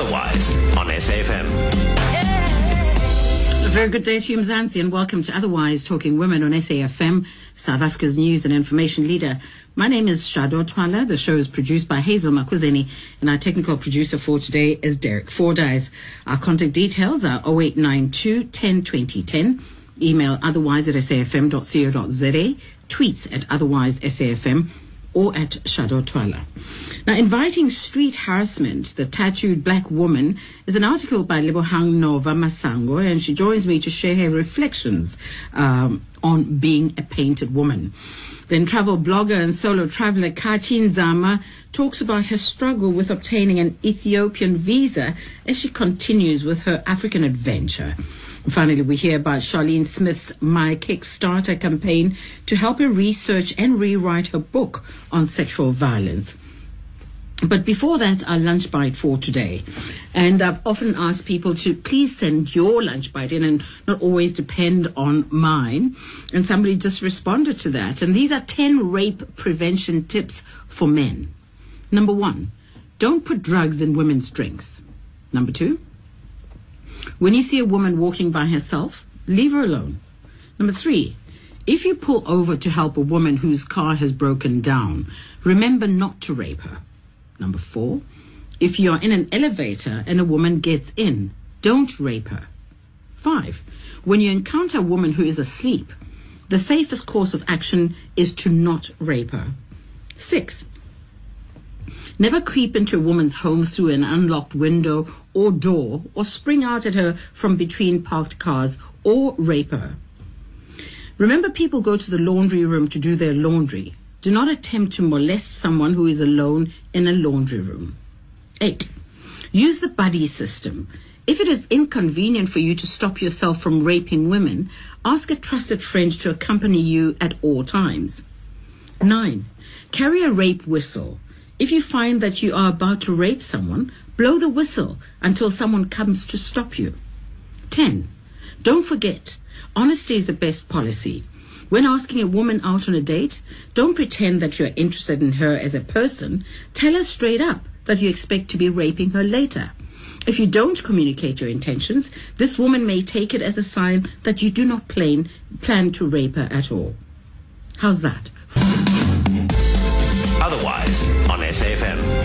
Otherwise on SAFM. A very good day to you, Mzansi, and welcome to Otherwise Talking Women on SAFM, South Africa's news and information leader. My name is Shado Twala. The show is produced by Hazel Makwazeni, and our technical producer for today is Derek Fordyce. Our contact details are 0892 10 20 10, email otherwise at safm.co.za, tweets at otherwise SAFM, or at Shado Twala. Now, inviting street harassment, the tattooed black woman, is an article by Lebohang Nova Masango, and she joins me to share her reflections um, on being a painted woman. Then travel blogger and solo traveler Katchie Nzama talks about her struggle with obtaining an Ethiopian visa as she continues with her African adventure. Finally, we hear about Charlene Smith's My Kickstarter campaign to help her research and rewrite her book on sexual violence. But before that, our lunch bite for today. And I've often asked people to please send your lunch bite in and not always depend on mine. And somebody just responded to that. And these are 10 rape prevention tips for men. Number one, don't put drugs in women's drinks. Number two, when you see a woman walking by herself, leave her alone. Number three, if you pull over to help a woman whose car has broken down, remember not to rape her. Number four, if you are in an elevator and a woman gets in, don't rape her. Five, when you encounter a woman who is asleep, the safest course of action is to not rape her. Six, never creep into a woman's home through an unlocked window or door or spring out at her from between parked cars or rape her. Remember, people go to the laundry room to do their laundry. Do not attempt to molest someone who is alone in a laundry room. 8. Use the buddy system. If it is inconvenient for you to stop yourself from raping women, ask a trusted friend to accompany you at all times. 9. Carry a rape whistle. If you find that you are about to rape someone, blow the whistle until someone comes to stop you. 10. Don't forget, honesty is the best policy. When asking a woman out on a date, don't pretend that you're interested in her as a person. Tell her straight up that you expect to be raping her later. If you don't communicate your intentions, this woman may take it as a sign that you do not plan, plan to rape her at all. How's that? Otherwise on SAFM.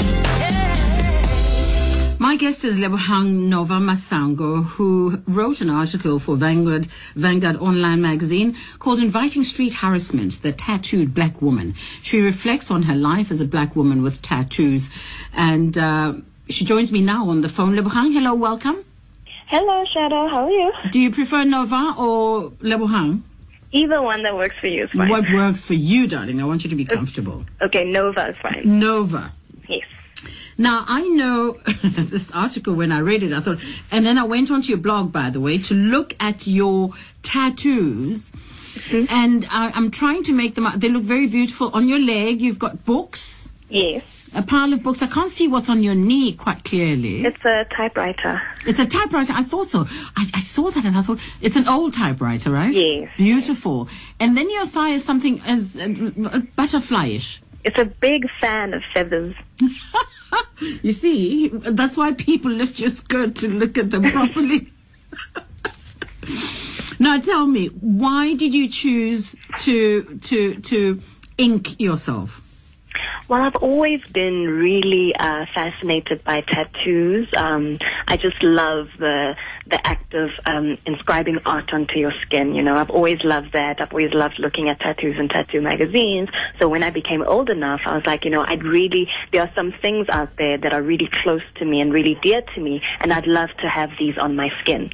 My guest is Lebohang Nova Masango, who wrote an article for Vanguard, Vanguard Online magazine called Inviting Street Harassment, the Tattooed Black Woman. She reflects on her life as a black woman with tattoos. And uh, she joins me now on the phone. Lebohang, hello, welcome. Hello, Shado. How are you? Do you prefer Nova or Lebohang? Either one that works for you is fine. What works for you, darling? I want you to be comfortable. Okay, Nova is fine. Nova. Now, I know this article when I read it, I thought, and then I went onto your blog, by the way, to look at your tattoos. And I, I'm trying to make them, out. they look very beautiful. On your leg, you've got books, Yes. a pile of books. I can't see what's on your knee quite clearly. It's a typewriter. It's a typewriter. I thought so. I, I saw that and I thought it's an old typewriter, right? Yes. Beautiful. And then your thigh is something as uh, butterflyish. It's a big fan of feathers. You see, that's why people lift your skirt to look at them properly. now tell me, why did you choose to to to ink yourself? Well, I've always been really uh, fascinated by tattoos. Um, I just love the the act of um, inscribing art onto your skin. You know, I've always loved that. I've always loved looking at tattoos and tattoo magazines. So when I became old enough, I was like, you know, I'd really there are some things out there that are really close to me and really dear to me, and I'd love to have these on my skin.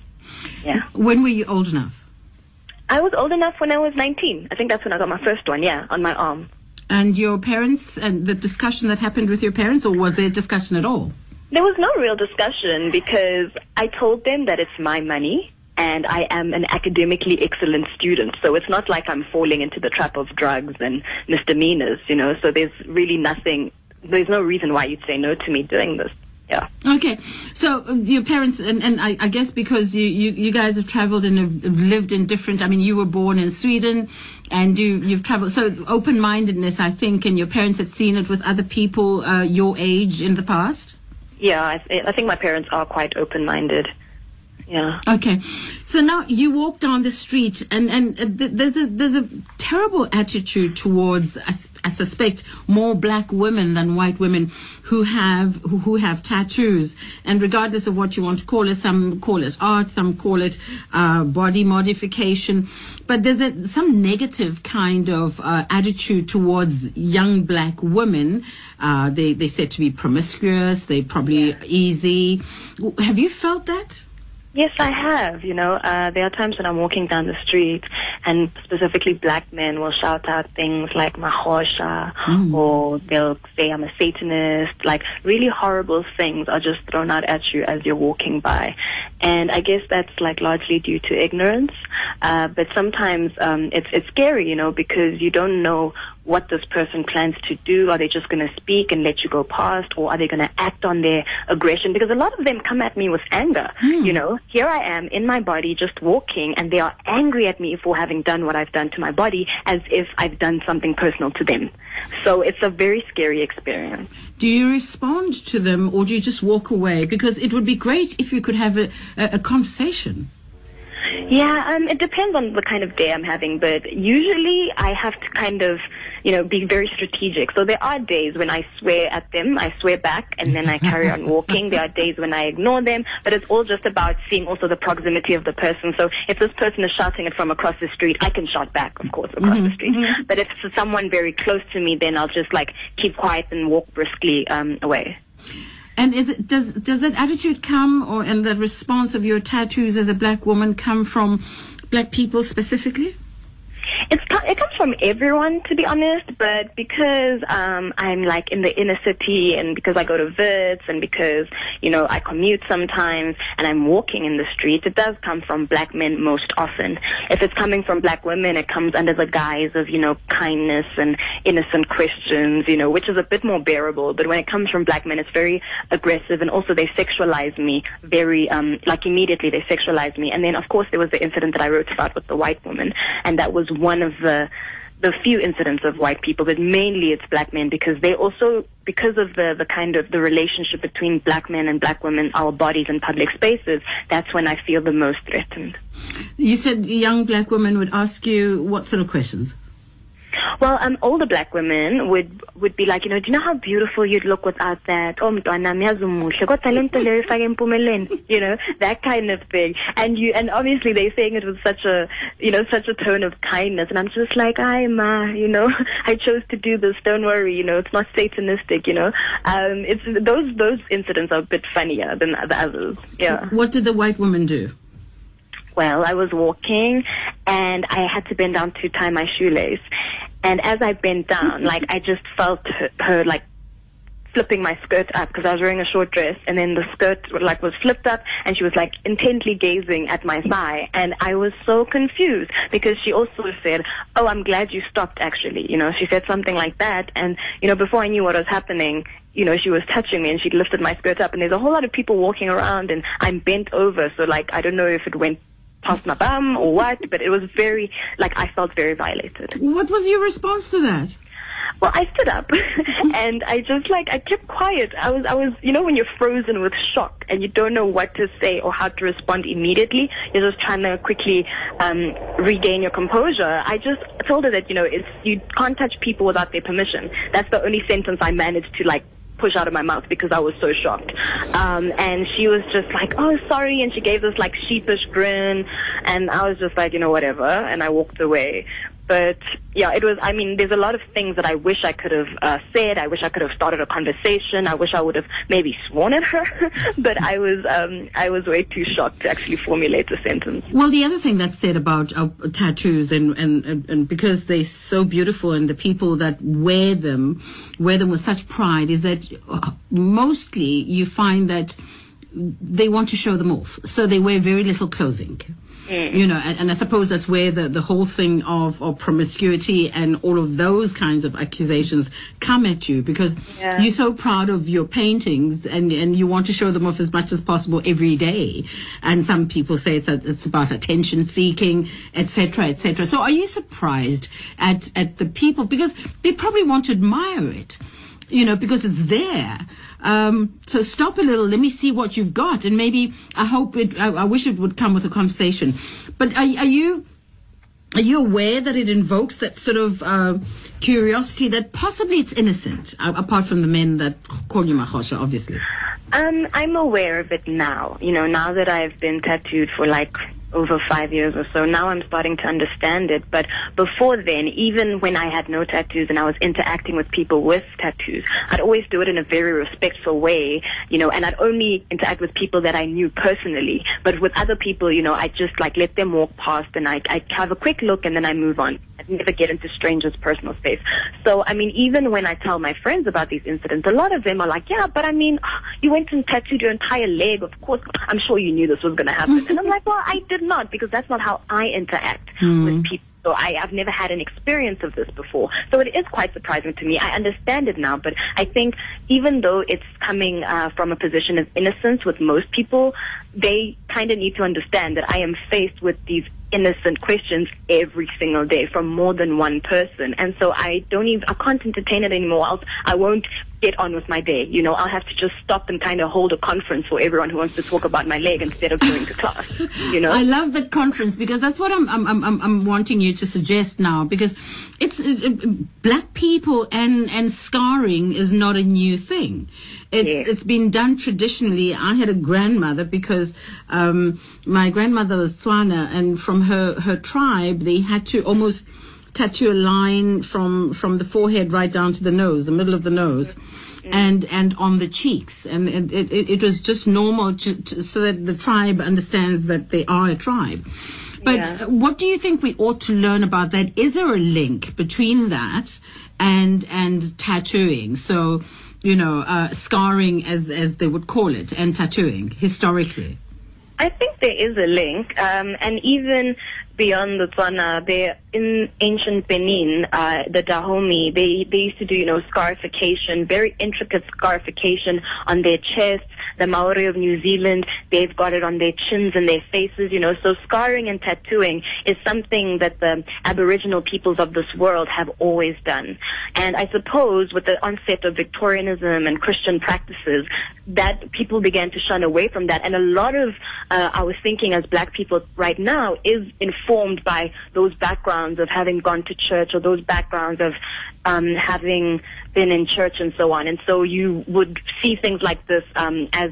Yeah. When were you old enough? I was old enough when I was 19. I think that's when I got my first one, yeah, on my arm. And your parents and the discussion that happened with your parents, or was there discussion at all? There was no real discussion because I told them that it's my money and I am an academically excellent student. So it's not like I'm falling into the trap of drugs and misdemeanors, you know. So there's really nothing, there's no reason why you'd say no to me doing this. Yeah. Okay, so uh, your parents, and, and I, I guess because you, you, you guys have traveled and have lived in different, I mean, you were born in Sweden and you, you've traveled, so open mindedness, I think, and your parents had seen it with other people uh, your age in the past? yeah, I, I think my parents are quite open-minded. Yeah. Okay, so now you walk down the street, and and th- there's a there's a terrible attitude towards I suspect more black women than white women who have who, who have tattoos, and regardless of what you want to call it, some call it art, some call it uh, body modification, but there's a, some negative kind of uh, attitude towards young black women. Uh, they they said to be promiscuous, they probably easy. Have you felt that? Yes, I have. You know, uh, there are times when I'm walking down the street and specifically black men will shout out things like mahosha or they'll say I'm a Satanist. Like really horrible things are just thrown out at you as you're walking by. And I guess that's like largely due to ignorance. Uh, but sometimes, um, it's, it's scary, you know, because you don't know what this person plans to do. Are they just going to speak and let you go past, or are they going to act on their aggression? Because a lot of them come at me with anger. You know, here I am in my body just walking, and they are angry at me for having done what I've done to my body, as if I've done something personal to them. So it's a very scary experience. Do you respond to them or do you just walk away? Because it would be great if you could have a, a, a conversation. Yeah, um, it depends on the kind of day I'm having, but usually I have to kind of, you know, be very strategic. So there are days when I swear at them, I swear back, and then I carry on walking. There are days when I ignore them, but it's all just about seeing also the proximity of the person. So if this person is shouting it from across the street, I can shout back, of course, across the street. But if it's someone very close to me, then I'll just like keep quiet and walk briskly um, away. And is it does does that attitude come or and the response of your tattoos as a black woman come from black people specifically? It's it comes from everyone, to be honest. But because um, I'm like in the inner city, and because I go to Wits, and because you know I commute sometimes, and I'm walking in the streets, it does come from black men most often. If it's coming from black women, it comes under the guise of you know kindness and innocent questions, you know, which is a bit more bearable. But when it comes from black men, it's very aggressive, and also they sexualize me very um, like immediately. They sexualize me, and then of course there was the incident that I wrote about with the white woman, and that was one of the the few incidents of white people, but mainly it's black men because they also, because of the, the kind of the relationship between black men and black women, our bodies in public spaces, that's when I feel the most threatened. You said young black women would ask you what sort of questions? Well, um, older black women would would be like, you know, do you know how beautiful you'd look without that? Oh. You know, that kind of thing. And you, and obviously they're saying it with such a, you know, such a tone of kindness. And I'm just like, ay ma, you know, I chose to do this. Don't worry, you know, it's not satanistic. You know, um, it's those those incidents are a bit funnier than the others. Yeah. What did the white woman do? Well, I was walking and I had to bend down to tie my shoelace. And as I bent down, like I just felt her, her like flipping my skirt up because I was wearing a short dress. And then the skirt like was flipped up and she was like intently gazing at my thigh. And I was so confused because she also said, "Oh, I'm glad you stopped actually." You know, she said something like that. And you know, before I knew what was happening, you know, she was touching me and she lifted my skirt up. And there's a whole lot of people walking around and I'm bent over. So like I don't know if it went past my bum or what, but it was very like I felt very violated. What was your response to that? Well, I stood up and I just like I kept quiet. I was I was you know when you're frozen with shock and you don't know what to say or how to respond immediately. You're just trying to quickly um, regain your composure. I just told her that you know it's you can't touch people without their permission. That's the only sentence I managed to like push out of my mouth because I was so shocked. Um, and she was just like, oh, sorry. And she gave this like sheepish grin. And I was just like, you know, whatever. And I walked away. But yeah, it was, I mean, there's a lot of things that I wish I could have uh, said. I wish I could have started a conversation. I wish I would have maybe sworn at her. but I was, um, I was way too shocked to actually formulate a sentence. Well, the other thing that's said about uh, tattoos and, and, and, because they're so beautiful and the people that wear them, wear them with such pride is that uh, mostly you find that they want to show them off. So they wear very little clothing. Mm. You know, and, and I suppose that's where the, the whole thing of, of promiscuity and all of those kinds of accusations come at you because Yeah. you're so proud of your paintings and, and you want to show them off as much as possible every day. And some people say it's, a, it's about attention seeking, etc., etc. So are you surprised at, at the people because they probably want to admire it, you know, because it's there. Um, so stop a little. Let me see what you've got, and maybe I hope it. I, I wish it would come with a conversation. But are, are you? Are you aware that it invokes that sort of uh, curiosity that possibly it's innocent, uh, apart from the men that call you Mahosha, obviously? Um, I'm aware of it now. You know, now that I've been tattooed for like over five years or so. Now I'm starting to understand it. But before then, even when I had no tattoos and I was interacting with people with tattoos, I'd always do it in a very respectful way, you know, and I'd only interact with people that I knew personally. But with other people, you know, I just like let them walk past and I, I have a quick look and then I move on. I'd never get into strangers' personal space. So, I mean, even when I tell my friends about these incidents, a lot of them are like, yeah, but I mean, you went and tattooed your entire leg. Of course, I'm sure you knew this was going to happen. and I'm like, well, I did not because that's not how I interact with people. So I, I've never had an experience of this before. So it is quite surprising to me. I understand it now, but I think even though it's coming uh, from a position of innocence with most people, they kind of need to understand that I am faced with these innocent questions every single day from more than one person. And so I don't even, I can't entertain it anymore. Else I won't get on with my day. You know, I'll have to just stop and kind of hold a conference for everyone who wants to talk about my leg instead of going to class. You know? I love the conference because that's what I'm, I'm, I'm, I'm wanting you to suggest now because it's uh, black people and, and scarring is not a new thing. It's, Yes. it's been done traditionally. I had a grandmother because, um, my grandmother was Tswana, and from her, her tribe, they had to almost tattoo a line from, from the forehead right down to the nose, the middle of the nose. And and on the cheeks, and it, it, it was just normal to, to, so that the tribe understands that they are a tribe. But Yeah. what do you think we ought to learn about that? Is there a link between that and and tattooing? So, you know, uh, scarring, as as they would call it, and tattooing historically. I think there is a link, um, and even beyond the Tswana, there in ancient Benin, uh, the Dahomey, they they used to do you know scarification, very intricate scarification on their chests. The Maori of New Zealand, they've got it on their chins and their faces, you know. So scarring and tattooing is something that the Aboriginal peoples of this world have always done. And I suppose with the onset of Victorianism and Christian practices, that people began to shun away from that. And a lot of uh, our thinking as black people right now is informed by those backgrounds of having gone to church or those backgrounds of um, having been in church and so on. And so you would see things like this um, as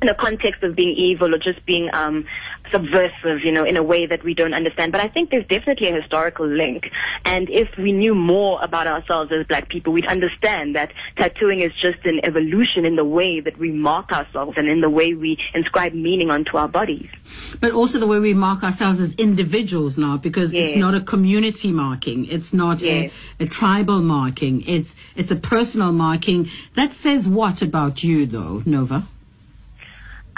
the context of being evil or just being um, subversive, you know, in a way that we don't understand. But I think there's definitely a historical link. And if we knew more about ourselves as black people, we'd understand that tattooing is just an evolution in the way that we mark ourselves and in the way we inscribe meaning onto our bodies. But also the way we mark ourselves as individuals now, because it's not a community marking, it's not Yes. a, a tribal marking, it's it's a personal marking. That says what about you, though, Nova?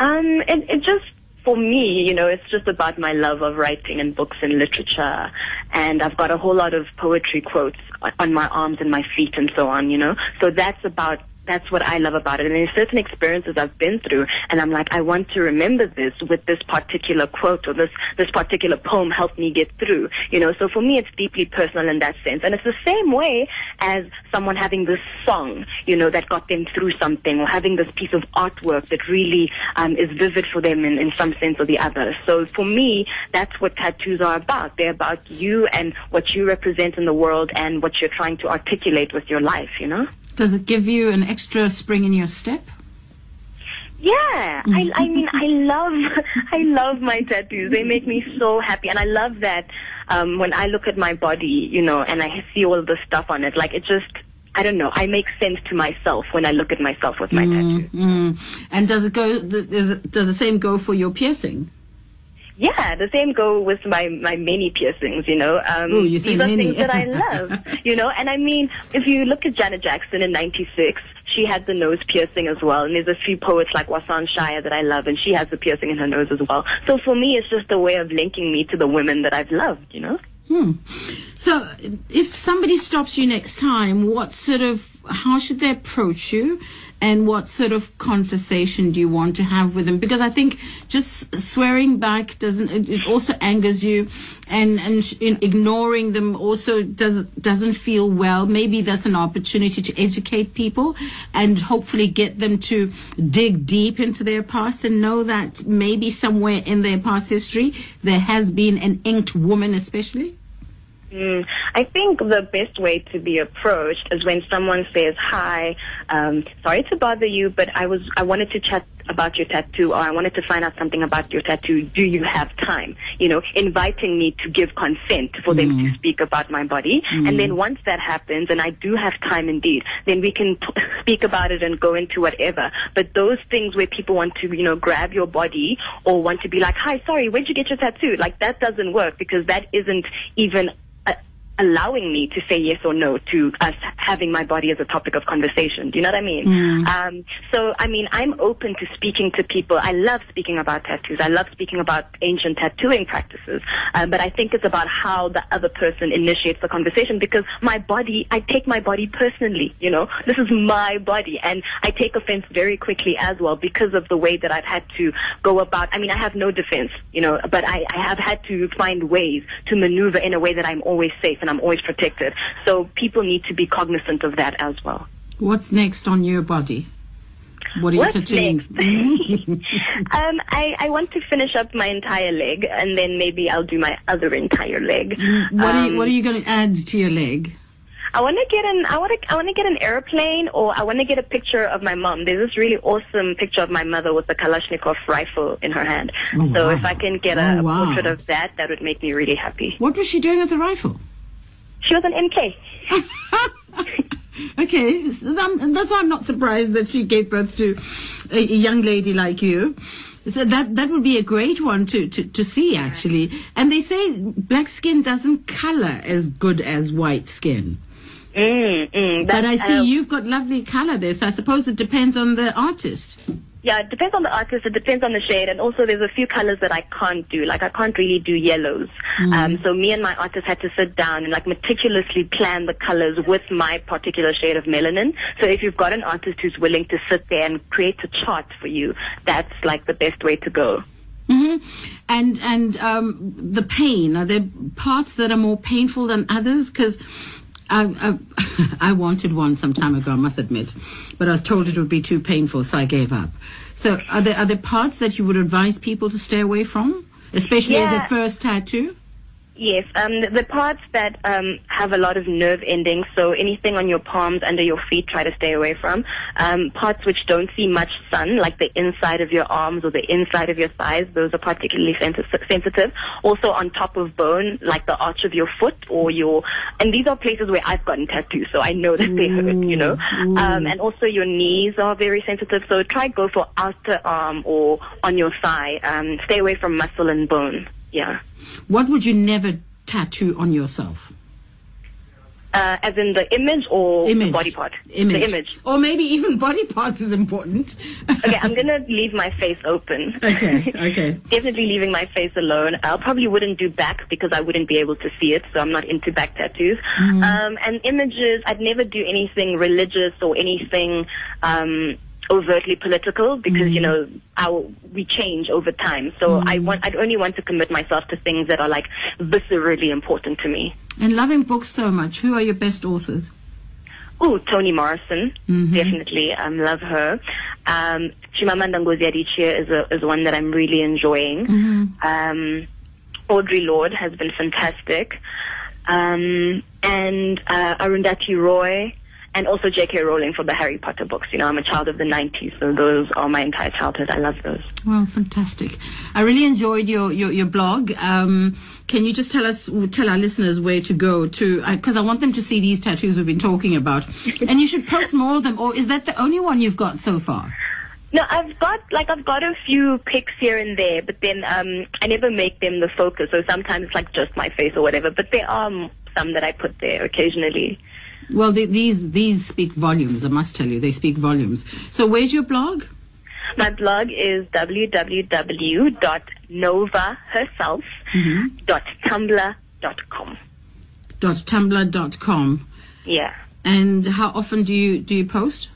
Um, it, it just, for me, you know, it's just about my love of writing and books and literature. And I've got a whole lot of poetry quotes on- on my arms and my feet and so on, you know. So that's about, that's what I love about it. And there's certain experiences I've been through and I'm like, I want to remember this with this particular quote or this, this particular poem helped me get through, you know. So for me, it's deeply personal in that sense. And it's the same way as someone having this song, you know, that got them through something or having this piece of artwork that really um, is vivid for them in, in some sense or the other. So for me, that's what tattoos are about. They're about you and what you represent in the world and what you're trying to articulate with your life, you know? Does it give you an extra spring in your step? Yeah, I, I mean, I love, I love my tattoos. They make me so happy, and I love that um, when I look at my body, you know, and I see all the stuff on it. Like it just, I don't know. I make sense to myself when I look at myself with my tattoos. Mm. And does it go? Does, it, does the same go for your piercing? Yeah, the same go with my my many piercings. You know, um, Ooh, you these are things that I love. you know, and I mean, if you look at Janet Jackson in '96, she had the nose piercing as well. And there's a few poets like Warsan Shire that I love, and she has the piercing in her nose as well. So for me, it's just a way of linking me to the women that I've loved. You know. Hmm. So, if somebody stops you next time, what sort of, how should they approach you? And what sort of conversation do you want to have with them? Because I think just swearing back doesn't, it, also angers you and, and ignoring them also does, doesn't feel well. Maybe that's an opportunity to educate people and hopefully get them to dig deep into their past and know that maybe somewhere in their past history there has been an inked woman especially. Mm, I think the best way to be approached is when someone says, "Hi, um, sorry to bother you, but I was I wanted to chat about your tattoo, or I wanted to find out something about your tattoo. Do you have time?" You know, inviting me to give consent for them to speak about my body, and then once that happens, and I do have time indeed, then we can speak about it and go into whatever. But those things where people want to, you know, grab your body or want to be like, "Hi, sorry, where'd you get your tattoo?" Like that doesn't work because that isn't even allowing me to say yes or no to us having my body as a topic of conversation. Do you know what I mean? Um, so, I mean, I'm open to speaking to people. I love speaking about tattoos. I love speaking about ancient tattooing practices. Um, but I think it's about how the other person initiates the conversation because my body, I take my body personally, you know? This is my body and I take offense very quickly as well because of the way that I've had to go about. I mean, I have no defense, you know, but I, I have had to find ways to maneuver in a way that I'm always safe and I'm always protected. So people need to be cognizant of that as well. What's next on your body? What are you What's tattooing? Um, I, I want to finish up my entire leg and then maybe I'll do my other entire leg. What are you, Um, what are you going to add to your leg? I want to get an I want to I want to get an airplane or I want to get a picture of my mom. There's this really awesome picture of my mother with a Kalashnikov rifle in her hand. Oh, so wow. if I can get a, Oh, wow. portrait of that, that would make me really happy. What was she doing with the rifle? She was an MK. Okay, so that's why I'm not surprised that she gave birth to a, a young lady like you. So that that would be a great one to, to, to see actually. And they say black skin doesn't color as good as white skin. Mm, mm, But I see you've got lovely color there, so I suppose it depends on the artist. Yeah, it depends on the artist. It depends on the shade, and also there's a few colors that I can't do. Like I can't really do yellows. Um, so me and my artist had to sit down and like meticulously plan the colors with my particular shade of melanin. So if you've got an artist who's willing to sit there and create a chart for you, that's like the best way to go. hmm And and um, the pain are there parts that are more painful than others? Because I, I I wanted one some time ago, I must admit, but I was told it would be too painful, so I gave up. So are there are there parts that you would advise people to stay away from, especially Yeah. their first tattoo? Yes, um, the, the parts that um, have a lot of nerve endings, so anything on your palms, under your feet, try to stay away from. Um, parts which don't see much sun, like the inside of your arms or the inside of your thighs, those are particularly sensitive. Also on top of bone, like the arch of your foot or your, and these are places where I've gotten tattoos, so I know that they hurt, you know. Um, and also your knees are very sensitive, so try go for outer arm or on your thigh. Um, stay away from muscle and bone. Yeah. What would you never tattoo on yourself? Uh, as in the image or Image. the body part? Image. The image. Or maybe even body parts is important. Okay, I'm gonna leave my face open. Okay, okay. Definitely leaving my face alone. I probably wouldn't do back because I wouldn't be able to see it, so I'm not into back tattoos. Mm-hmm. Um, and images, I'd never do anything religious or anything um, overtly political because Mm-hmm. you know our, we change over time. So I want, I'd only want to commit myself to things that are like viscerally important to me. and loving books so much, who are your best authors? Oh, Toni Morrison, Mm-hmm. definitely. Um, love her. Um, Chimamanda Ngozi Adichie is a, is one that I'm really enjoying. Mm-hmm. Um, Audre Lorde has been fantastic. Um, and uh, Arundhati Roy, and also J.K. Rowling for the Harry Potter books. You know, I'm a child of the 90s, so those are my entire childhood. I love those. Well, fantastic. I really enjoyed your, your, your blog. Um, can you just tell us, tell our listeners where to go to, because I want them to see these tattoos we've been talking about. and you should post more of them, or is that the only one you've got so far? No, I've got like I've got a few pics here and there, but then um, I never make them the focus. So sometimes it's like just my face or whatever. But there are some that I put there occasionally. Well, the, these, these speak volumes, I must tell you. They speak volumes. So where's your blog? My blog is www.novaherself.tumblr.com. Dot tumblr dot com. Yeah. And how often do you, do you post?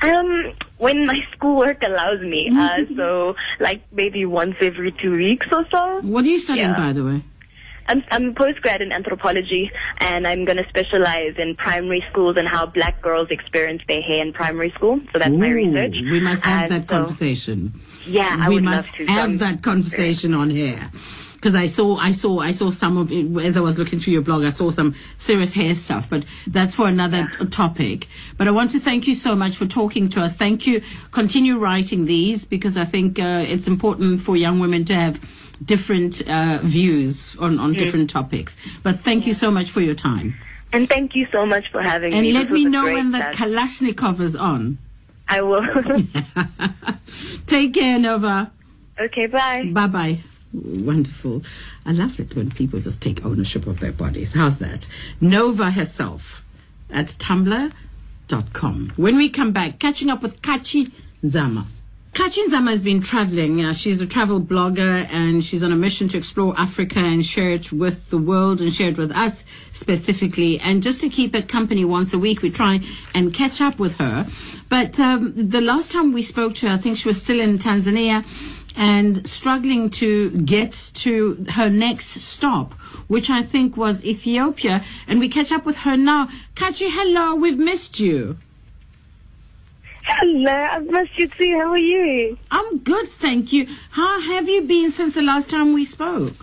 Um, when my schoolwork allows me, uh, so like maybe once every two weeks or so. What are you studying, Yeah. by the way? I'm, I'm postgrad in anthropology, and I'm going to specialize in primary schools and how black girls experience their hair in primary school. So that's my research. We must have And that so- conversation. Yeah, I we would must love to. Have I'm that conversation on here. Because I saw, I saw, I saw some of it as I was looking through your blog. I saw some serious hair stuff, but that's for another t- topic. But I want to thank you so much for talking to us. Thank you. Continue writing these because I think uh, it's important for young women to have different uh, views on, on different topics. But thank you so much for your time. And thank you so much for having And me. And let me know when the. Kalashnikov is on. I will. Take care, Nova. okay, bye. Bye bye. Wonderful. I love it when people just take ownership of their bodies. How's that? Nova herself at tumblr.com. When we come back, catching up with Katchie Nzama. Katchie Nzama has been traveling. Uh, she's a travel blogger and she's on a mission to explore Africa and share it with the world and share it with us specifically. And just to keep it company once a week, we try and catch up with her. But um, the last time we spoke to her, I think she was still in Tanzania and struggling to get to her next stop, which I think was Ethiopia. And we catch up with her now. Katchie, hello, we've missed you. Hello, I've missed you too. How are you? I'm good, thank you. How have you been since the last time we spoke?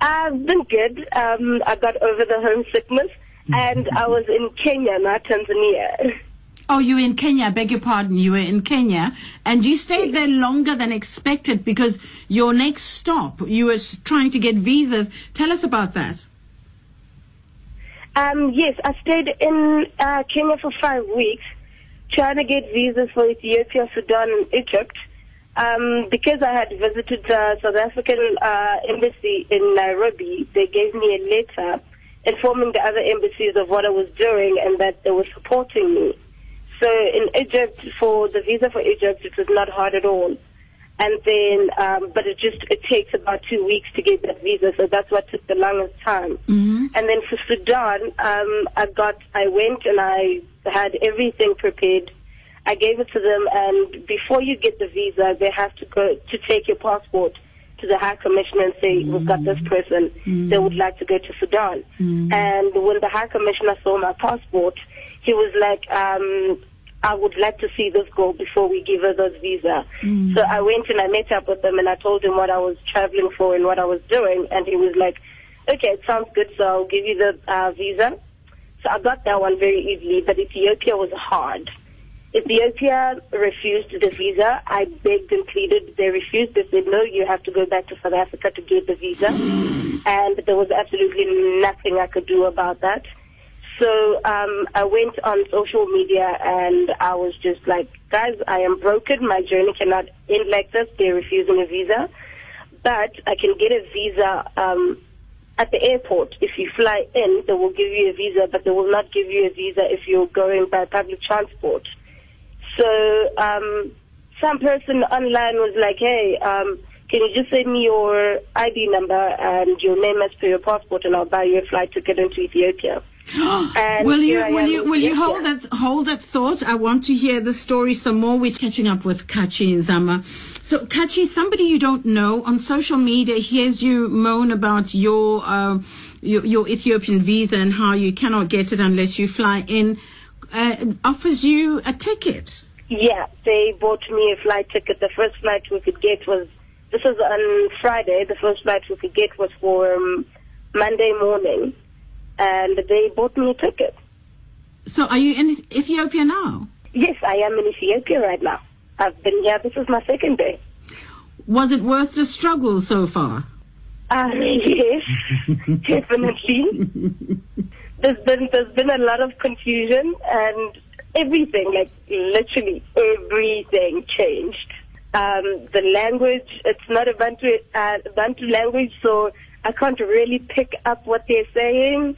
I've been good. Um, I got over the homesickness, and I was in Kenya, not Tanzania. Oh, you were in Kenya. I beg your pardon. You were in Kenya, and you stayed there longer than expected because your next stop, you were trying to get visas. Tell us about that. Um, yes, I stayed in uh, Kenya for five weeks, trying to get visas for Ethiopia, Sudan, and Egypt. Um, because I had visited the South African uh, embassy in Nairobi, they gave me a letter informing the other embassies of what I was doing and that they were supporting me. So in Egypt, for the visa for Egypt, it was not hard at all. And then, um, but it just it takes about two weeks to get that visa, so that's what took the longest time. And then for Sudan, um, I got, I went and I had everything prepared. I gave it to them, and before you get the visa, they have to go to take your passport to the High Commissioner and say, "We've got this person. They would like to go to Sudan." And when the High Commissioner saw my passport, he was like, um, "I would like to see this girl before we give her this visa." So I went and I met up with him, and I told him what I was traveling for and what I was doing, and he was like, "Okay, it sounds good. So I'll give you the uh, visa." So I got that one very easily, but Ethiopia was hard. Ethiopia refused the visa. I begged and pleaded. They refused. They said, no, you have to go back to South Africa to get the visa. and there was absolutely nothing I could do about that. So um, I went on social media and I was just like, guys, I am broken. My journey cannot end like this. They're refusing a visa. But I can get a visa um, at the airport. If you fly in, they will give you a visa, but they will not give you a visa if you're going by public transport. So um, some person online was like, hey, um, can you just send me your ID number and your name as per your passport and I'll buy you a flight ticket into Ethiopia. And will you will you will you hold that hold that thought? I want to hear the story some more. We're catching up with Katchie Nzama. So Katchie, somebody you don't know on social media hears you moan about your uh, your, your Ethiopian visa and how you cannot get it unless you fly in. Uh, offers you a ticket. Yeah, they bought me a flight ticket. The first flight we could get was, this was on Friday, the first flight we could get was for um, Monday morning. And they bought me a ticket. So are you in Ethiopia now? Yes, I am in Ethiopia right now. I've been here, this is my second day. Was it worth the struggle so far? Uh, yes, definitely. there's been there's been a lot of confusion and everything, like literally everything changed. Um, the language, it's not a Bantu uh, Bantu language, so I can't really pick up what they're saying.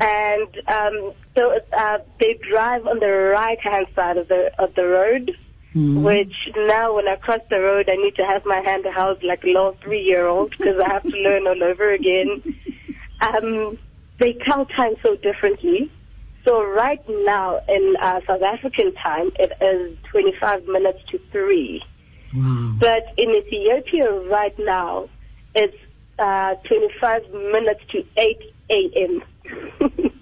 And um, so uh, they drive on the right hand side of the of the road. Which now, when I cross the road, I need to have my hand held like a little three-year-old because I have to learn all over again. Um, they count time so differently. So right now in uh, South African time, it is 25 minutes to 3. Wow. But in Ethiopia right now, it's uh, 25 minutes to 8 a.m.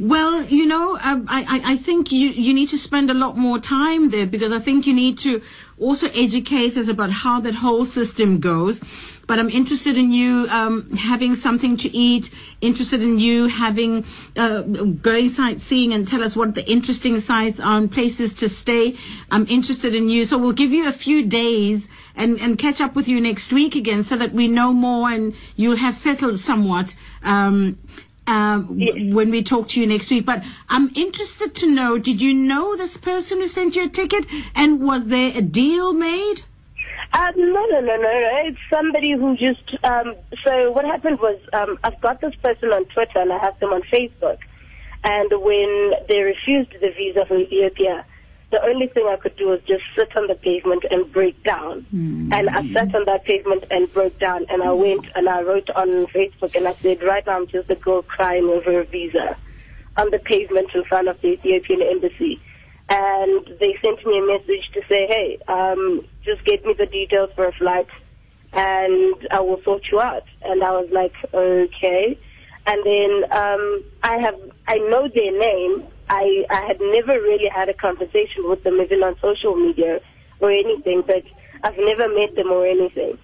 Well, you know, um, I, I, I think you, you need to spend a lot more time there because I think you need to also educate us about how that whole system goes. But I'm interested in you um, having something to eat, interested in you having uh, going sightseeing and tell us what the interesting sites are and places to stay. I'm interested in you. So we'll give you a few days and, and catch up with you next week again so that we know more and you'll have settled somewhat. Um, uh, w- when we talk to you next week. But I'm interested to know, did you know this person who sent you a ticket? And was there a deal made? Um, no, no, no, no, no. It's somebody who just. Um, so what happened was, um, I've got this person on Twitter and I have them on Facebook. And when they refused the visa for Ethiopia, the only thing I could do was just sit on the pavement and break down. And I sat on that pavement and broke down. And I went and I wrote on Facebook and I said, right now I'm just a girl crying over a visa on the pavement in front of the Ethiopian embassy. And they sent me a message to say, hey, um, just get me the details for a flight and I will sort you out. And I was like, okay. And then um, I have, I know their name. I, I had never really had a conversation with them, even on social media or anything, but I've never met them or anything.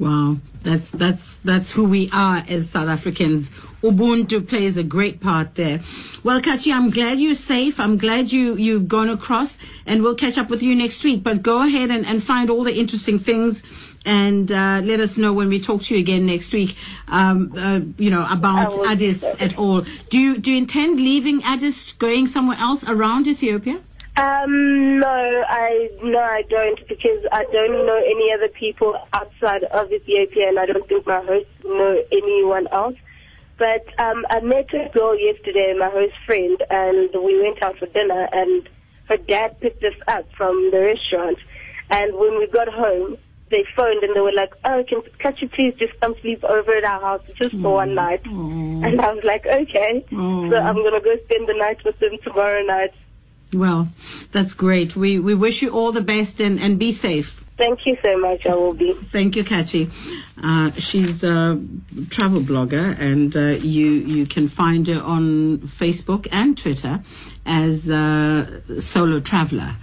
Wow, that's that's that's who we are as South Africans. Ubuntu plays a great part there. Well, Katchie, I'm glad you're safe. I'm glad you you've gone across, and we'll catch up with you next week. But go ahead and, and find all the interesting things, and uh, let us know when we talk to you again next week. Um, uh, you know about I will do Addis at all. Do you do you intend leaving Addis, going somewhere else around Ethiopia? Um, no, I no, I don't because I don't know any other people outside of Ethiopia, and I don't think my hosts know anyone else. But um, I met a girl yesterday, my host friend, and we went out for dinner, and her dad picked us up from the restaurant. And when we got home, they phoned and they were like, "Oh, can can you please just come sleep over at our house just for one night?" And I was like, "Okay." Aw. So I'm gonna go spend the night with them tomorrow night. Well, that's great. We we wish you all the best and, and be safe. Thank you so much. I will be. Thank you, Katchie. Uh, she's a travel blogger, and uh, you you can find her on Facebook and Twitter as uh, Solo Traveler.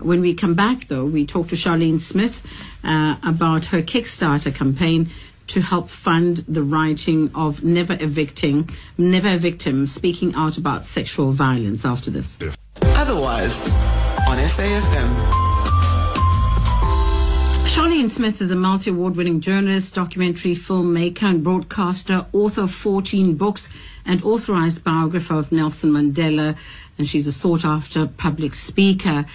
When we come back, though, we talk to Charlene Smith uh, about her Kickstarter campaign to help fund the writing of Never Evicting, Never a Victim, speaking out about sexual violence after this. Otherwise, on SAFM. Charlene Smith is a multi award winning journalist, documentary filmmaker, and broadcaster, author of 14 books, and authorized biographer of Nelson Mandela. And she's a sought after public speaker.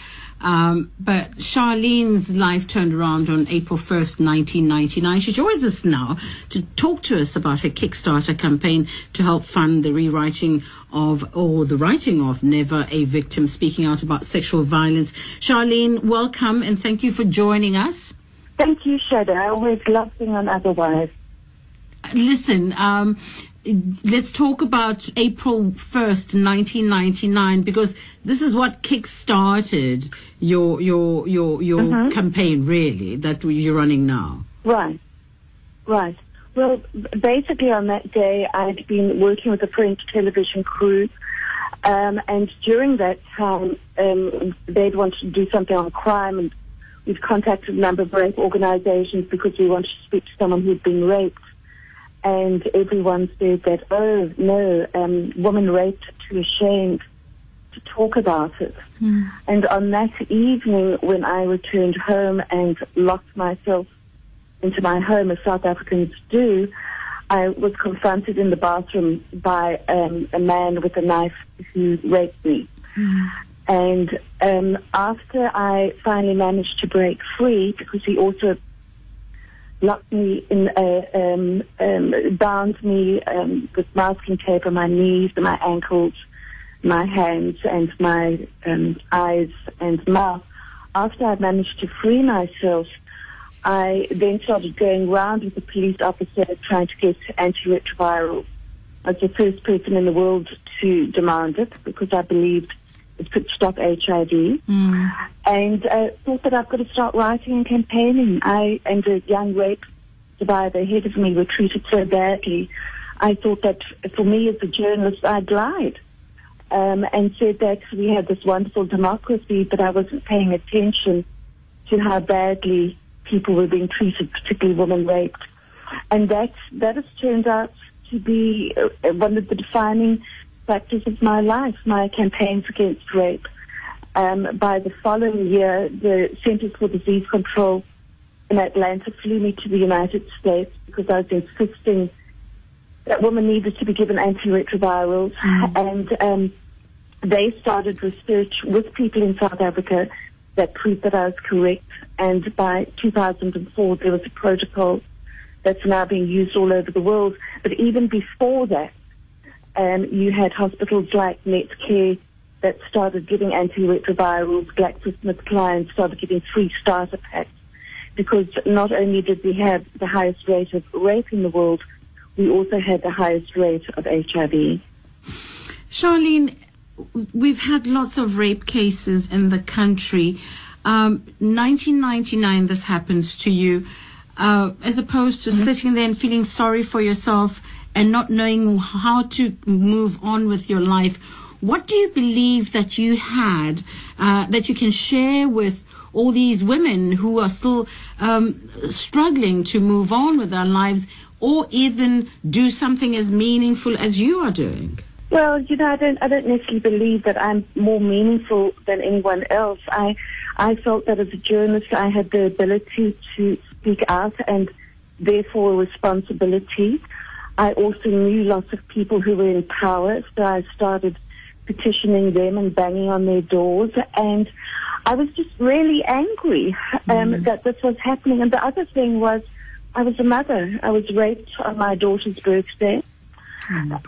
Um, but Charlene's life turned around on April 1st, 1999. She joins us now to talk to us about her Kickstarter campaign to help fund the rewriting of, or the writing of Never a Victim, speaking out about sexual violence. Charlene, welcome and thank you for joining us. Thank you, Shado. I always love being on Otherwise. Listen, um, let's talk about April 1st, 1999, because this is what kick-started your, your, your, your campaign, really, that you're running now. Right, right. Well, basically on that day, I'd been working with a French television crew, um, and during that time, um, they'd wanted to do something on crime, and we'd contacted a number of rape organizations because we wanted to speak to someone who'd been raped. And everyone said that, oh, no, um, woman raped, too ashamed to talk about it. And on that evening, when I returned home and locked myself into my home, as South Africans do, I was confronted in the bathroom by um, a man with a knife who raped me. And um, after I finally managed to break free, because he also locked me in, uh, um, um, bound me um, with masking tape on my knees and my ankles, my hands and my um, eyes and mouth. After I managed to free myself, I then started going round with the police officer trying to get antiretroviral I was the first person in the world to demand it because I believed it could stop HIV. Mm. And uh, thought that I've got to start writing and campaigning. I and a young rape survivor ahead of me were treated so badly. I thought that for me as a journalist, I'd lied. Um, and said that we had this wonderful democracy, but I wasn't paying attention to how badly people were being treated, particularly women raped. And that, that has turned out to be uh, one of the defining factors of my life, my campaigns against rape. Um, by the following year, the Centers for Disease Control in Atlanta flew me to the United States because I was insisting that women needed to be given antiretrovirals. And um, they started research with people in South Africa that proved that I was correct. And by 2004, there was a protocol that's now being used all over the world. But even before that, um, you had hospitals like Netcare that started giving antiretrovirals. GlaxoSmithKline started giving free starter packs because not only did we have the highest rate of rape in the world, we also had the highest rate of HIV. Charlene, we've had lots of rape cases in the country. Um, 1999, this happens to you, uh, as opposed to sitting there and feeling sorry for yourself and not knowing how to move on with your life. What do you believe that you had uh, that you can share with all these women who are still um, struggling to move on with their lives or even do something as meaningful as you are doing? Well, you know, I don't, I don't necessarily believe that I'm more meaningful than anyone else. I, I felt that as a journalist, I had the ability to speak out and therefore a responsibility. I also knew lots of people who were in power, so I started petitioning them and banging on their doors. And I was just really angry um, that this was happening. And the other thing was, I was a mother. I was raped on my daughter's birthday.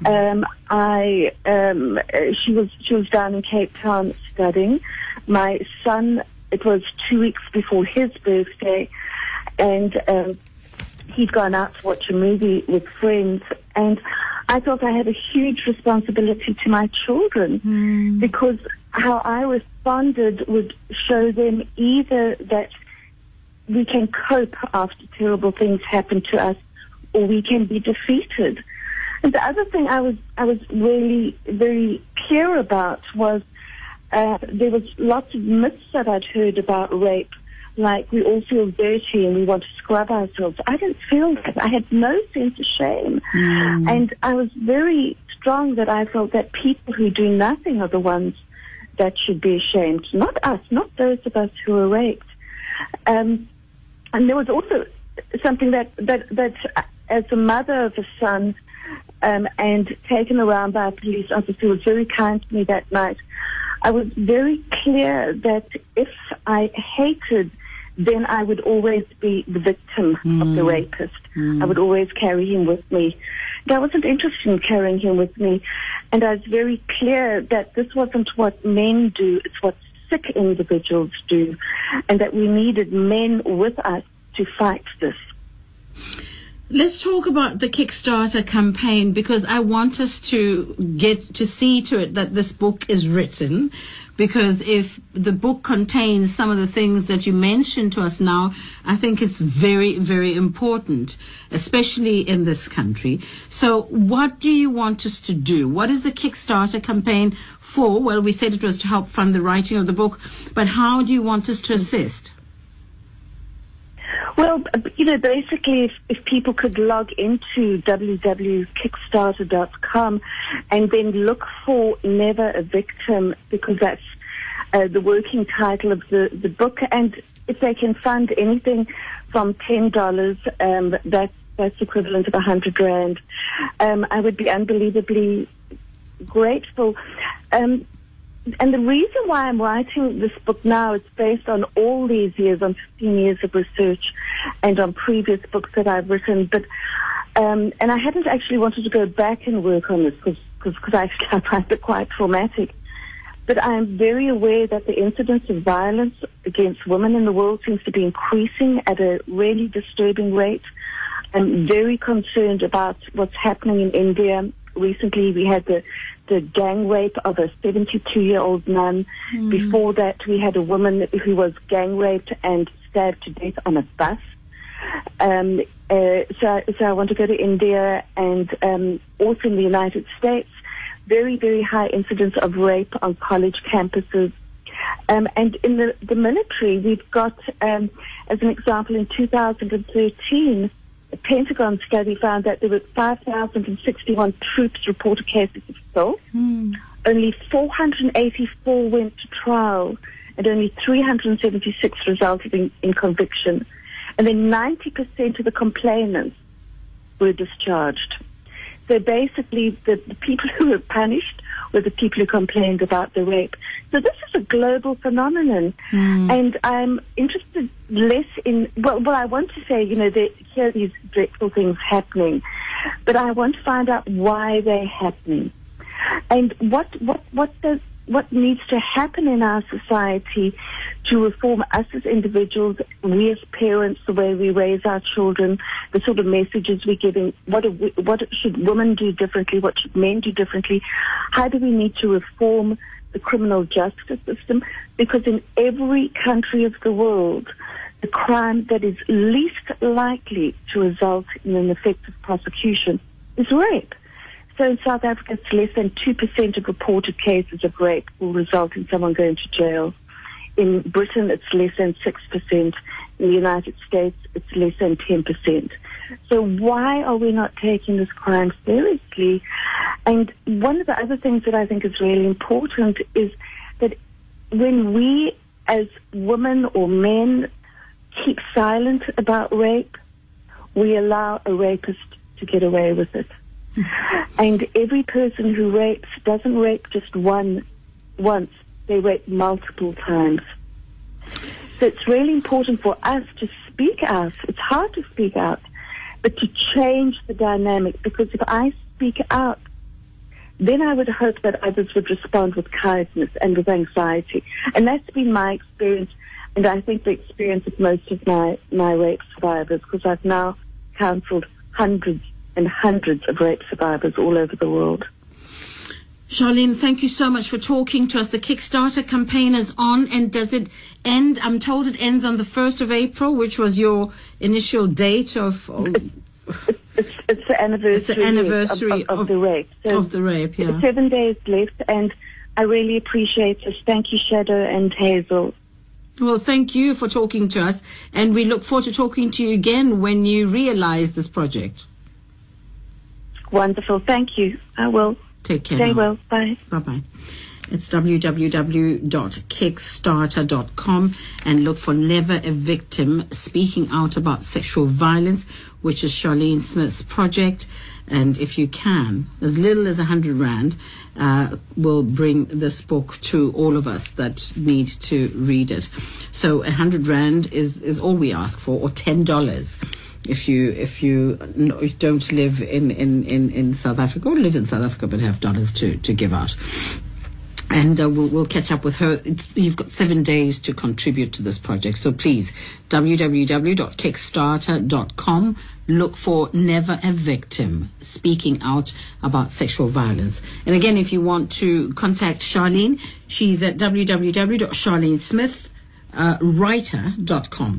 Um, I um, she was she was down in Cape Town studying. My son, it was two weeks before his birthday, and um, he'd gone out to watch a movie with friends, and I felt I had a huge responsibility to my children because how I responded would show them either that we can cope after terrible things happen to us, or we can be defeated. And the other thing I was I was really very clear about was uh, there was lots of myths that I'd heard about rape, like we all feel dirty and we want to scrub ourselves. I didn't feel that. I had no sense of shame, and I was very strong that I felt that people who do nothing are the ones that should be ashamed, not us, not those of us who are raped. Um, and there was also something that that that uh, as a mother of a son um, and taken around by a police officer who was very kind to me that night, I was very clear that if I hated, then I would always be the victim of the mm. rapist. I mm. would always carry him with me. And I wasn't interested in carrying him with me. And I was very clear that this wasn't what men do, it's what sick individuals do. And that we needed men with us to fight this. Let's talk about the Kickstarter campaign because I want us to get to see to it that this book is written. Because if the book contains some of the things that you mentioned to us now, I think it's very, very important, especially in this country. So, what do you want us to do? What is the Kickstarter campaign for? Well, we said it was to help fund the writing of the book, but how do you want us to assist? Well, you know, basically, if, if people could log into www.kickstarter.com and then look for Never a Victim, because that's uh, the working title of the, the book, and if they can fund anything from $10, um, that's, that's equivalent of a 100 Rand, um, I would be unbelievably grateful. Um, and the reason why I'm writing this book now is based on all these years, on 15 years of research, and on previous books that I've written. But um, and I hadn't actually wanted to go back and work on this because I I find it quite traumatic. But I'm very aware that the incidence of violence against women in the world seems to be increasing at a really disturbing rate. I'm very concerned about what's happening in India recently we had the, the gang rape of a 72 year old nun. Before that, we had a woman who was gang raped and stabbed to death on a bus. Um, uh, so, so I want to go to India and um, also in the United States. Very, very high incidence of rape on college campuses. Um, and in the, the military, we've got, um, as an example, in 2013, a Pentagon study found that there were 5,061 troops reported cases of assault. Hmm. Only 484 went to trial, and only 376 resulted in, in conviction. And then 90% of the complainants were discharged. So basically, the, the people who were punished were the people who complained about the rape. So this is a global phenomenon, hmm. and I'm interested less in. Well, well, I want to say, you know, there, here are these dreadful things happening, but I want to find out why they're happening, and what what what does what needs to happen in our society to reform us as individuals, we as parents, the way we raise our children, the sort of messages we're giving. What we, what should women do differently? What should men do differently? How do we need to reform the criminal justice system? Because in every country of the world, the crime that is least likely to result in an effective prosecution is rape. So in South Africa, it's less than 2% of reported cases of rape will result in someone going to jail. In Britain, it's less than 6%. In the United States, it's less than 10%. So why are we not taking this crime seriously? And one of the other things that I think is really important is that when we as women or men keep silent about rape, we allow a rapist to get away with it. And every person who rapes doesn't rape just one once, they rape multiple times. So it's really important for us to speak out. It's hard to speak out, but to change the dynamic because if I speak out, then I would hope that others would respond with kindness and with anxiety. And that's been my experience, and I think the experience of most of my, my rape survivors, because I've now counseled hundreds and hundreds of rape survivors all over the world. Charlene, thank you so much for talking to us. The Kickstarter campaign is on, and does it end? I'm told it ends on the 1st of April, which was your initial date of. of It's, it's the anniversary, It's the anniversary of, of of- the rape. So of the rape, yeah. Seven days left, and I really appreciate this. Thank you, Shado and Hazel. Well, thank you for talking to us, and we look forward to talking to you again when you realize this project. Wonderful. Thank you. I will. Take care. Stay now. well. Bye. Bye bye. It's www.kickstarter.com and look for Never a Victim speaking out about sexual violence, which is Charlene Smith's project. And if you can, as little as a hundred rand, uh, will bring this book to all of us that need to read it. So a hundred rand is, is all we ask for, or ten dollars if you if you don't live in, in, in, in South Africa or live in South Africa but have dollars to, to give out. And uh, we'll, we'll catch up with her. It's, you've got seven days to contribute to this project. So please, www.kickstarter.com. Look for Never a Victim speaking out about sexual violence. And again, if you want to contact Charlene, she's at www.charlenesmith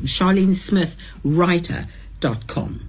Charlene Smith Charlene Smith writer.com.